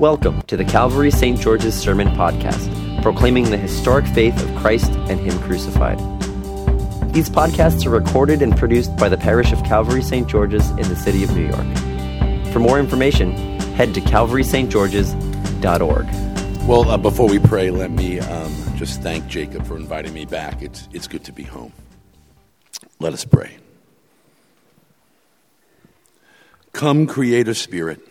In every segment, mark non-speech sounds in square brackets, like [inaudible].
Welcome to the Calvary St. George's Sermon Podcast, proclaiming the historic faith of Christ and Him crucified. These podcasts are recorded and produced by the parish of Calvary St. George's in the city of New York. For more information, head to calvarystgeorges.org. Well, uh, before we pray, let me um, just thank Jacob for inviting me back. It's, it's good to be home. Let us pray. Come, Creator Spirit.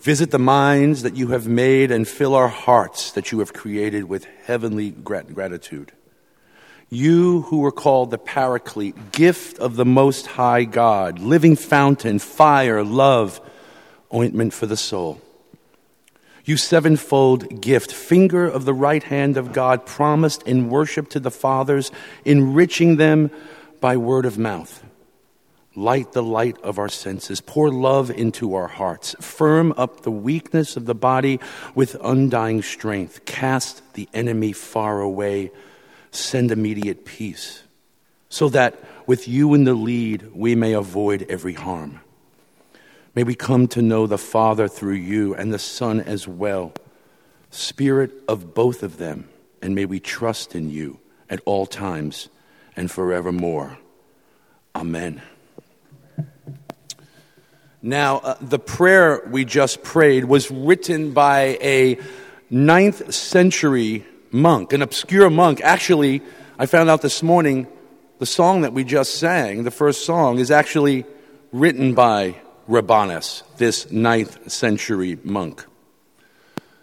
Visit the minds that you have made and fill our hearts that you have created with heavenly grat- gratitude. You who were called the Paraclete, gift of the Most High God, living fountain, fire, love, ointment for the soul. You sevenfold gift, finger of the right hand of God, promised in worship to the fathers, enriching them by word of mouth. Light the light of our senses. Pour love into our hearts. Firm up the weakness of the body with undying strength. Cast the enemy far away. Send immediate peace. So that with you in the lead, we may avoid every harm. May we come to know the Father through you and the Son as well. Spirit of both of them. And may we trust in you at all times and forevermore. Amen. Now, uh, the prayer we just prayed was written by a ninth century monk, an obscure monk. Actually, I found out this morning the song that we just sang, the first song, is actually written by Rabanus, this ninth century monk.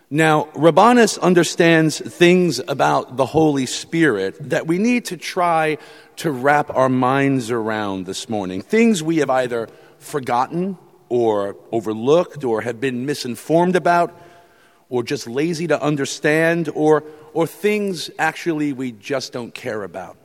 Now, Rabanus understands things about the Holy Spirit that we need to try to wrap our minds around this morning. Things we have either forgotten or overlooked or have been misinformed about or just lazy to understand or, or things actually we just don't care about.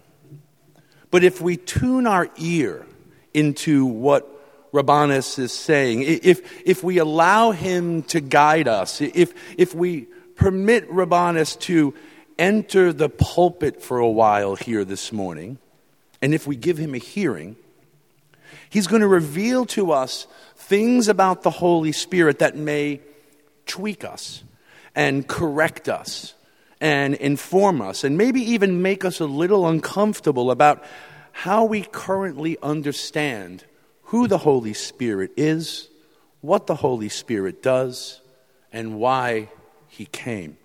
But if we tune our ear into what Rabanus is saying, if, if we allow him to guide us, if, if we permit Rabanus to enter the pulpit for a while here this morning, and if we give him a hearing, he's going to reveal to us things about the Holy Spirit that may tweak us and correct us and inform us and maybe even make us a little uncomfortable about how we currently understand who the Holy Spirit is, what the Holy Spirit does, and why he came.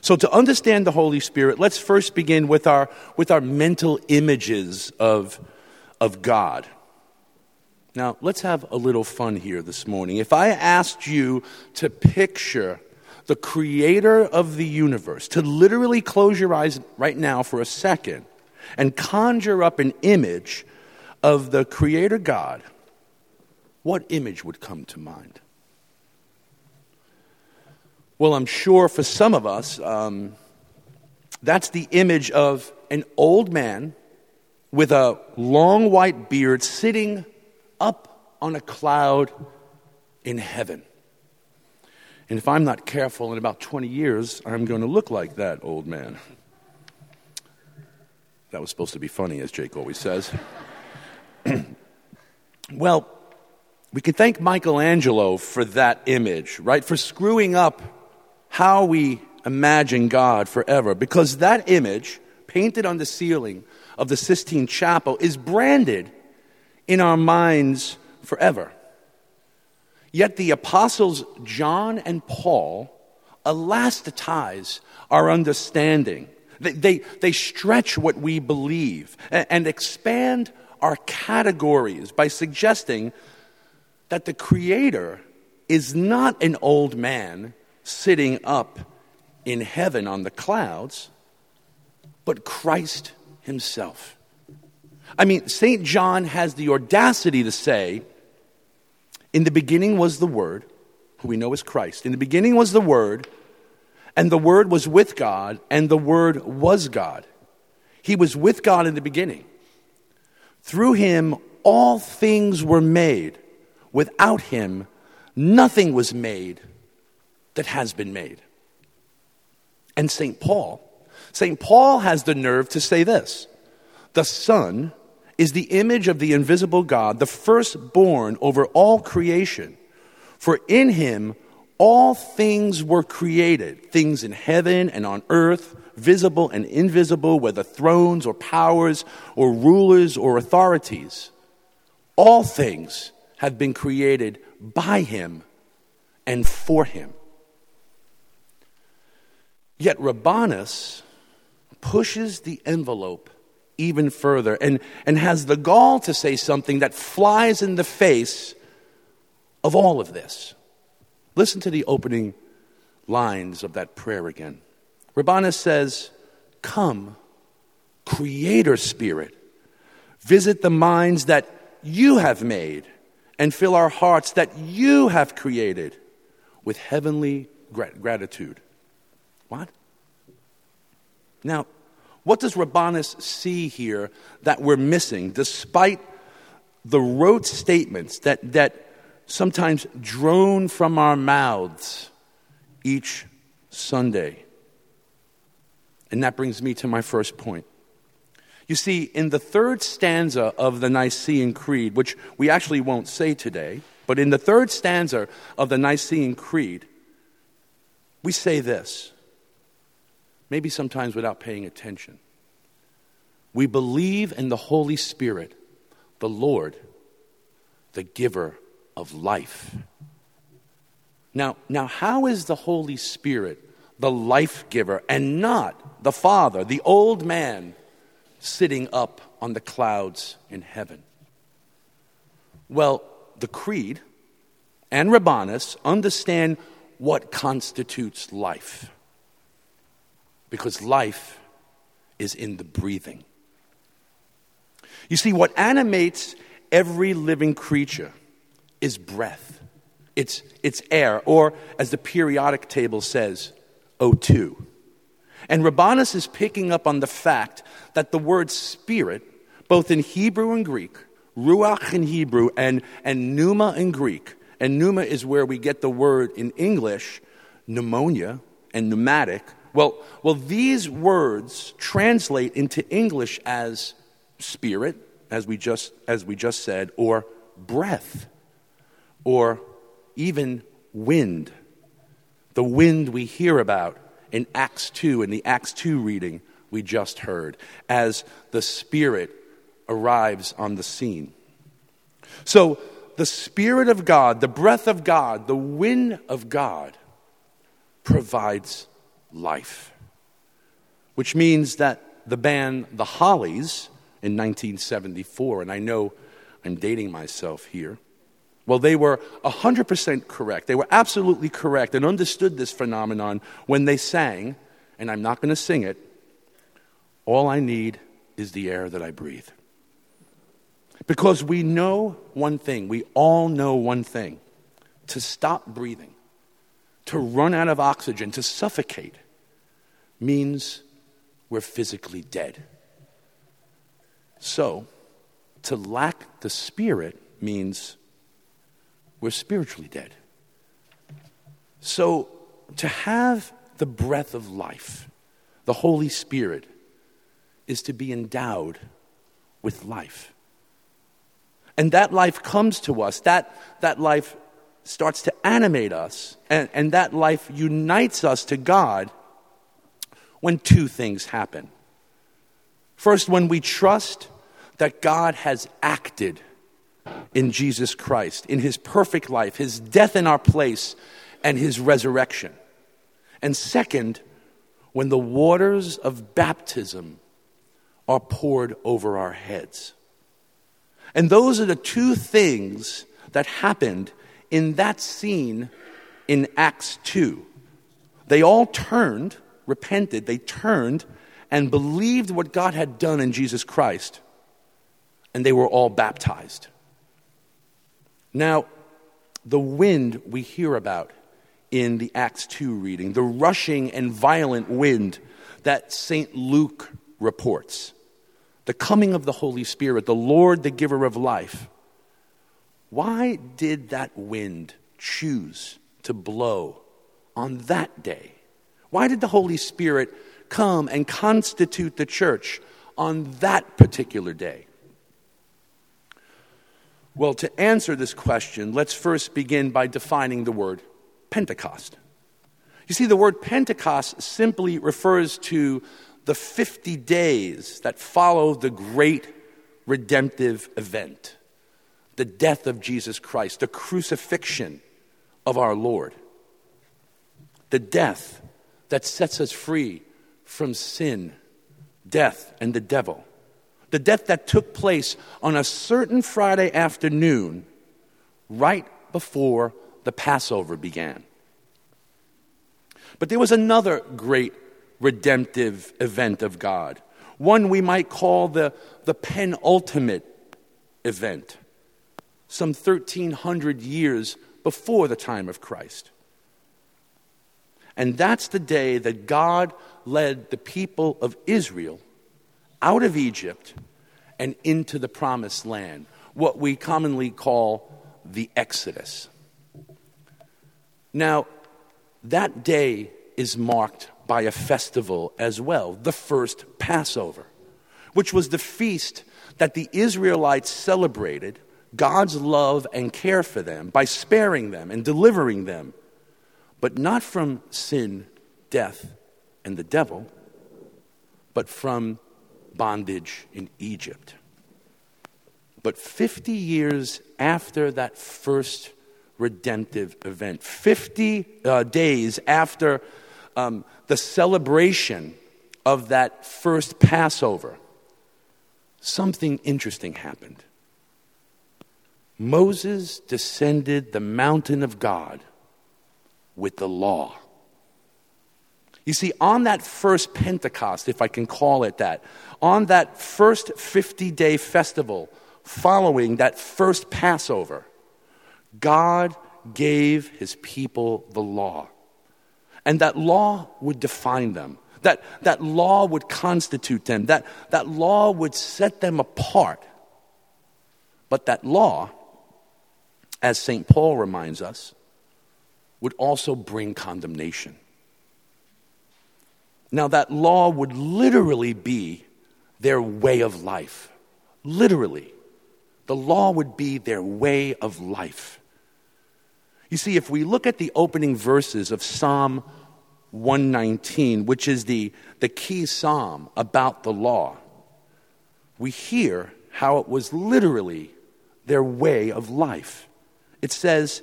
So, to understand the Holy Spirit, let's first begin with our, with our mental images of, of God. Now, let's have a little fun here this morning. If I asked you to picture the creator of the universe, to literally close your eyes right now for a second and conjure up an image of the creator God, what image would come to mind? Well, I'm sure for some of us, um, that's the image of an old man with a long white beard sitting up on a cloud in heaven. And if I'm not careful, in about 20 years, I'm going to look like that old man. That was supposed to be funny, as Jake always says. [clears throat] well, we can thank Michelangelo for that image, right? For screwing up how we imagine God forever. Because that image, painted on the ceiling of the Sistine Chapel, is branded in our minds forever. Yet the apostles John and Paul elasticize our understanding. They, they, they stretch what we believe and, and expand our categories by suggesting that the Creator is not an old man sitting up in heaven on the clouds, but Christ Himself. I mean, St. John has the audacity to say, In the beginning was the Word, who we know is Christ. In the beginning was the Word, and the Word was with God, and the Word was God. He was with God in the beginning. Through him, all things were made. Without him, nothing was made that has been made. And St. Paul, St. Paul has the nerve to say this The Son is the image of the invisible God, the firstborn over all creation. For in him all things were created, things in heaven and on earth, visible and invisible, whether thrones or powers or rulers or authorities. All things have been created by him and for him. Yet Rabanus pushes the envelope even further and, and has the gall to say something that flies in the face of all of this. Listen to the opening lines of that prayer again. Rabanus says, Come, Creator Spirit, visit the minds that you have made and fill our hearts that you have created with heavenly gratitude. What? Now, what does Rabanus see here that we're missing, despite the rote statements that, that sometimes drone from our mouths each Sunday? And that brings me to my first point. You see, in the third stanza of the Nicene Creed, which we actually won't say today, but in the third stanza of the Nicene Creed, we say this, maybe sometimes without paying attention. We believe in the Holy Spirit, the Lord, the giver of life. Now, now how is the Holy Spirit the life giver and not the Father, the old man sitting up on the clouds in heaven? Well, the Creed and Rabanus understand what constitutes life. Because life is in the breathing. You see, what animates every living creature is breath, it's, it's air, or as the periodic table says, O2. And Rabanus is picking up on the fact that the word spirit, both in Hebrew and Greek, ruach in Hebrew and, and pneuma in Greek, and pneuma is where we get the word in English, pneumonia and pneumatic. Well, well, these words translate into English as spirit, as we just, as we just said, or breath, or even wind. The wind we hear about in Acts 2, in the Acts 2 reading we just heard, as the Spirit arrives on the scene. So, the Spirit of God, the breath of God, the wind of God provides life. Which means that the band The Hollies in 1974, and I know I'm dating myself here. Well, they were 100% correct. They were absolutely correct and understood this phenomenon when they sang, and I'm not going to sing it, All I Need is the Air That I Breathe. Because we know one thing, we all know one thing to stop breathing, to run out of oxygen, to suffocate, means we're physically dead. So, to lack the Spirit means we're spiritually dead. So, to have the breath of life, the Holy Spirit, is to be endowed with life. And that life comes to us, that, that life starts to animate us, and, and that life unites us to God when two things happen. First, when we trust that God has acted in Jesus Christ, in his perfect life, his death in our place, and his resurrection. And second, when the waters of baptism are poured over our heads. And those are the two things that happened in that scene in Acts 2. They all turned, repented, they turned, and believed what God had done in Jesus Christ and they were all baptized. Now, the wind we hear about in the Acts 2 reading, the rushing and violent wind that St. Luke reports, the coming of the Holy Spirit, the Lord, the giver of life. Why did that wind choose to blow on that day? Why did the Holy Spirit come and constitute the church on that particular day? Well, to answer this question, let's first begin by defining the word Pentecost. You see, the word Pentecost simply refers to the 50 days that follow the great redemptive event the death of Jesus Christ, the crucifixion of our Lord, the death that sets us free from sin, death, and the devil. The death that took place on a certain Friday afternoon, right before the Passover began. But there was another great redemptive event of God, one we might call the, the penultimate event, some 1300 years before the time of Christ. And that's the day that God led the people of Israel out of Egypt and into the promised land, what we commonly call the Exodus. Now, that day is marked by a festival as well, the first Passover, which was the feast that the Israelites celebrated God's love and care for them by sparing them and delivering them, but not from sin, death, and the devil, but from bondage in Egypt. But 50 years after that first redemptive event, 50 uh, days after um, the celebration of that first Passover, something interesting happened. Moses descended the mountain of God with the law. You see, on that first Pentecost, if I can call it that, on that first 50 day festival following that first Passover, God gave his people the law. And that law would define them. That, that law would constitute them. That, that law would set them apart. But that law, as St. Paul reminds us, would also bring condemnation. Now, that law would literally be their way of life. Literally. The law would be their way of life. You see, if we look at the opening verses of Psalm 119, which is the, the key psalm about the law, we hear how it was literally their way of life. It says,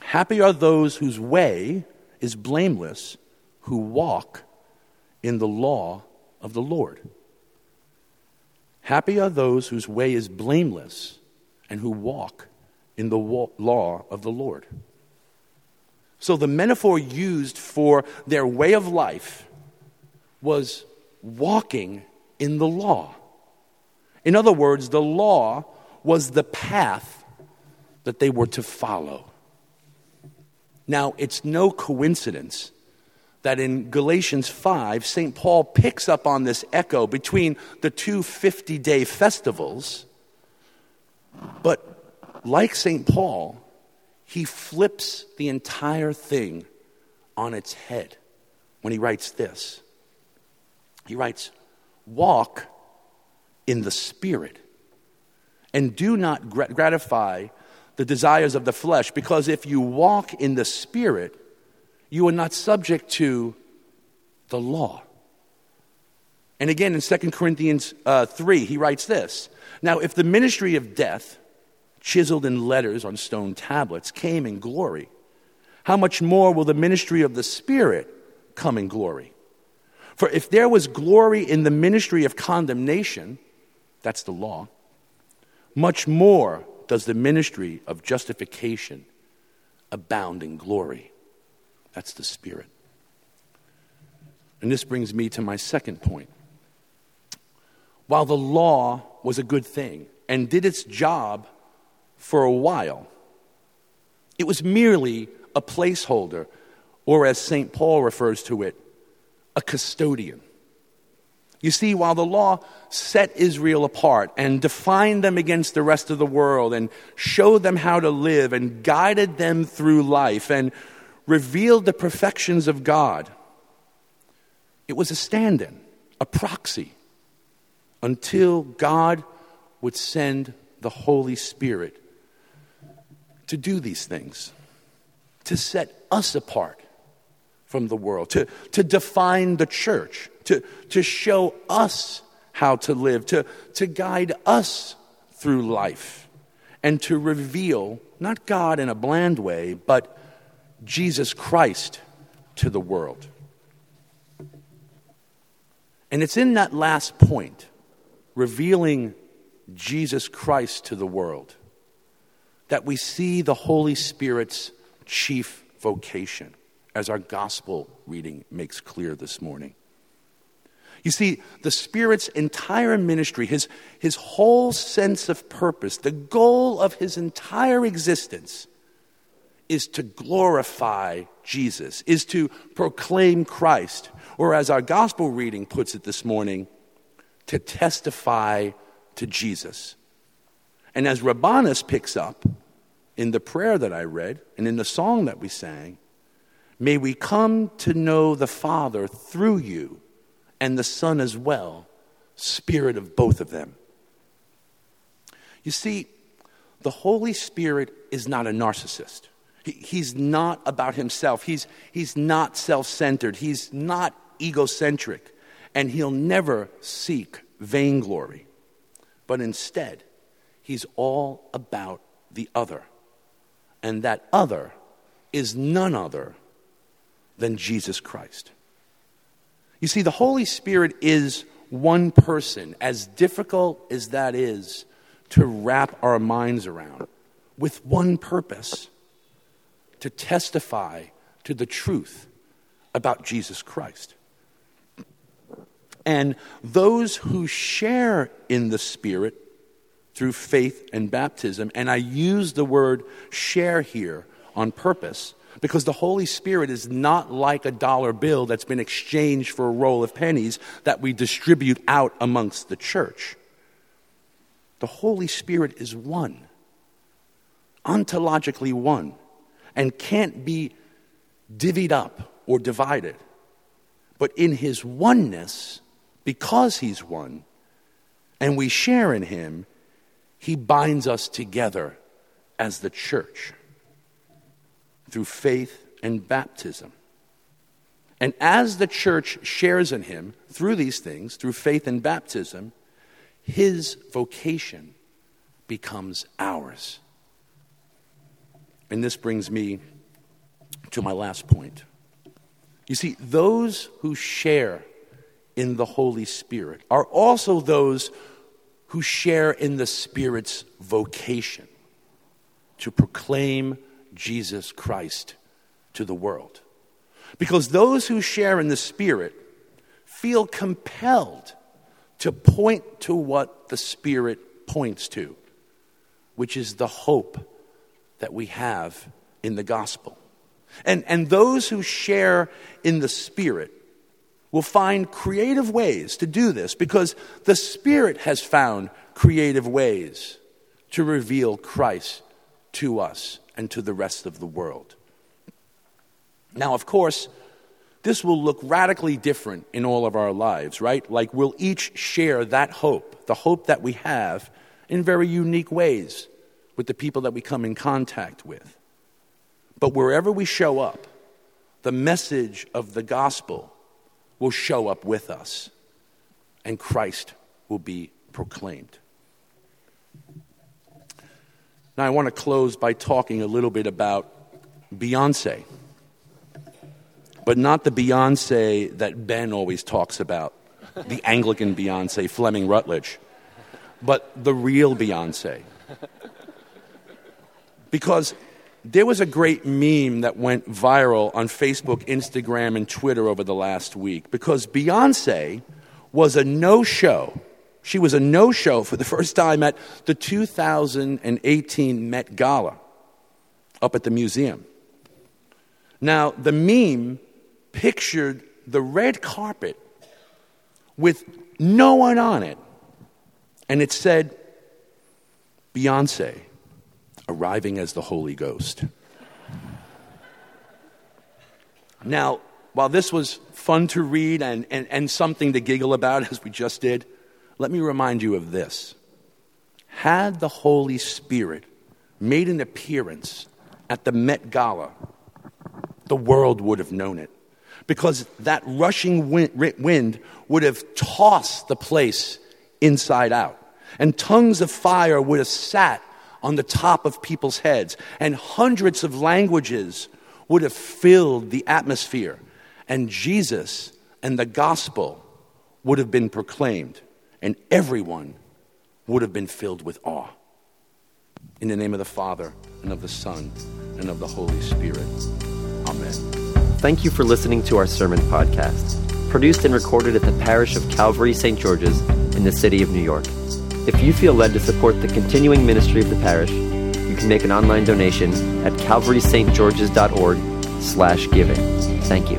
Happy are those whose way is blameless, who walk in the law of the Lord. Happy are those whose way is blameless and who walk in the law of the Lord. So the metaphor used for their way of life was walking in the law. In other words, the law was the path that they were to follow. Now, it's no coincidence that in Galatians 5, St. Paul picks up on this echo between the two 50 day festivals, but like St. Paul, he flips the entire thing on its head when he writes this. He writes, Walk in the Spirit and do not gratify the desires of the flesh, because if you walk in the Spirit, you are not subject to the law. And again, in 2 Corinthians uh, 3, he writes this Now, if the ministry of death, chiseled in letters on stone tablets, came in glory, how much more will the ministry of the Spirit come in glory? For if there was glory in the ministry of condemnation, that's the law, much more does the ministry of justification abound in glory. That's the Spirit. And this brings me to my second point. While the law was a good thing and did its job for a while. It was merely a placeholder, or as St. Paul refers to it, a custodian. You see, while the law set Israel apart and defined them against the rest of the world and showed them how to live and guided them through life and revealed the perfections of God, it was a stand in, a proxy, until God would send the Holy Spirit to do these things, to set us apart from the world, to, to define the church, to, to show us how to live, to, to guide us through life, and to reveal not God in a bland way, but Jesus Christ to the world. And it's in that last point, revealing Jesus Christ to the world, that we see the Holy Spirit's chief vocation, as our gospel reading makes clear this morning. You see, the Spirit's entire ministry, his, his whole sense of purpose, the goal of his entire existence is to glorify Jesus, is to proclaim Christ, or as our gospel reading puts it this morning, to testify to Jesus. And as Rabanus picks up in the prayer that I read and in the song that we sang, may we come to know the Father through you and the Son as well, Spirit of both of them. You see, the Holy Spirit is not a narcissist. He, he's not about himself. He's, he's not self centered. He's not egocentric. And he'll never seek vainglory. But instead, he's all about the other. And that other is none other than Jesus Christ. You see, the Holy Spirit is one person, as difficult as that is to wrap our minds around, with one purpose to testify to the truth about Jesus Christ. And those who share in the Spirit through faith and baptism, and I use the word share here on purpose because the Holy Spirit is not like a dollar bill that's been exchanged for a roll of pennies that we distribute out amongst the church. The Holy Spirit is one, ontologically one, and can't be divvied up or divided. But in his oneness, because he's one, and we share in him, he binds us together as the church through faith and baptism. And as the church shares in him through these things, through faith and baptism, his vocation becomes ours. And this brings me to my last point. You see, those who share in the Holy Spirit are also those who share in the Spirit's vocation to proclaim Jesus Christ to the world. Because those who share in the Spirit feel compelled to point to what the Spirit points to, which is the hope that we have in the gospel. And, and those who share in the Spirit will find creative ways to do this because the Spirit has found creative ways to reveal Christ to us and to the rest of the world. Now, of course, this will look radically different in all of our lives, right? Like we'll each share that hope, the hope that we have, in very unique ways with the people that we come in contact with. But wherever we show up, the message of the gospel will show up with us, and Christ will be proclaimed. Now, I want to close by talking a little bit about Beyonce, but not the Beyonce that Ben always talks about, the Anglican Beyonce, Fleming Rutledge, but the real Beyonce. Because there was a great meme that went viral on Facebook, Instagram, and Twitter over the last week because Beyonce was a no show she was a no show for the first time at the 2018 Met Gala up at the museum. Now, the meme pictured the red carpet with no one on it, and it said, Beyonce arriving as the Holy Ghost. Now, while this was fun to read and, and, and something to giggle about, as we just did, let me remind you of this had the Holy Spirit made an appearance at the Met Gala, the world would have known it. Because that rushing wind would have tossed the place inside out. And tongues of fire would have sat on the top of people's heads. And hundreds of languages would have filled the atmosphere. And Jesus and the gospel would have been proclaimed. And everyone would have been filled with awe. In the name of the Father, and of the Son, and of the Holy Spirit. Amen. Thank you for listening to our sermon podcast, produced and recorded at the parish of Calvary St. George's in the city of New York. If you feel led to support the continuing ministry of the parish, you can make an online donation at calvarystgeorges.org slash giving. Thank you.